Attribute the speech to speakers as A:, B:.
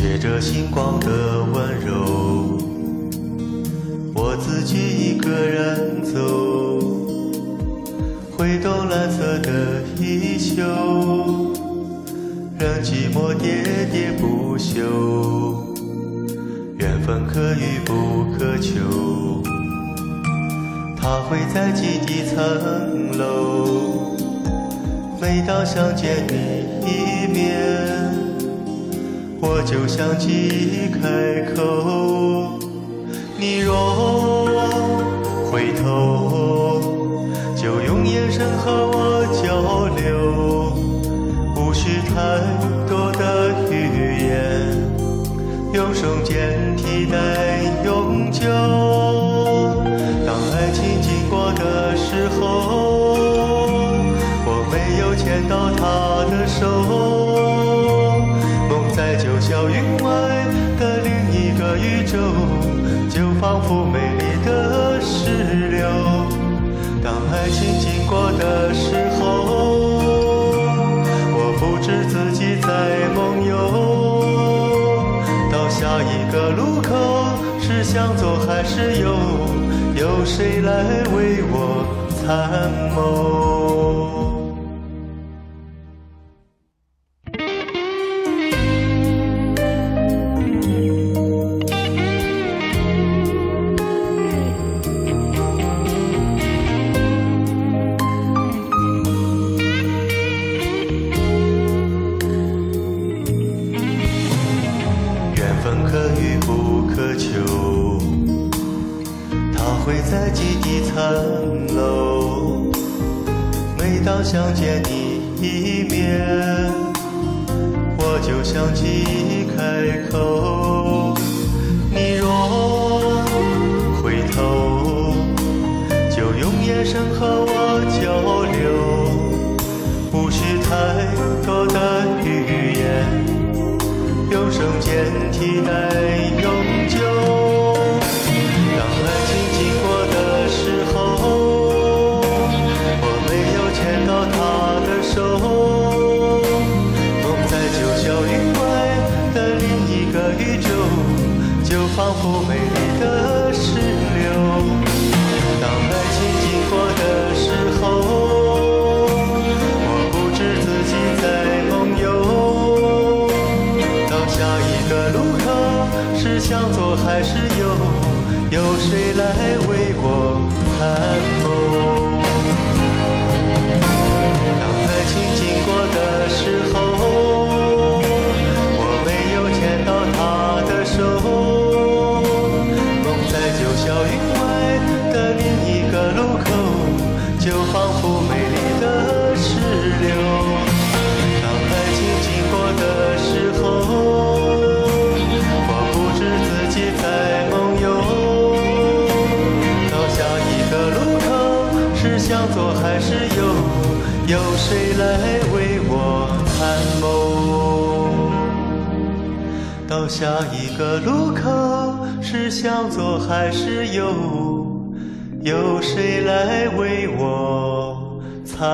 A: 借着星光的温柔，我自己一个人走，挥动蓝色的衣袖，任寂寞喋喋不休。缘分可遇不可求，它会在几地层楼。每当想见你一面。我就像记忆开口，你若回头，就用眼神和我交流，无需太多的语言，用瞬间替代永久。当爱情经过的时候，我没有牵到他的手。就仿佛美丽的石榴。当爱情经过的时候，我不知自己在梦游。到下一个路口，是向左还是右？有谁来为我参谋？在几地残楼。每当想见你一面，我就想起开口。你若回头，就用眼神和我交流，无需太多的语言。用声间替代多美丽的石榴当爱情经过的时候我不知自己在梦游。到下一个路口是向左还是右？有谁来为我是向左还是右？有谁来为我参谋？到下一个路口是向左还是右？有谁来为我参？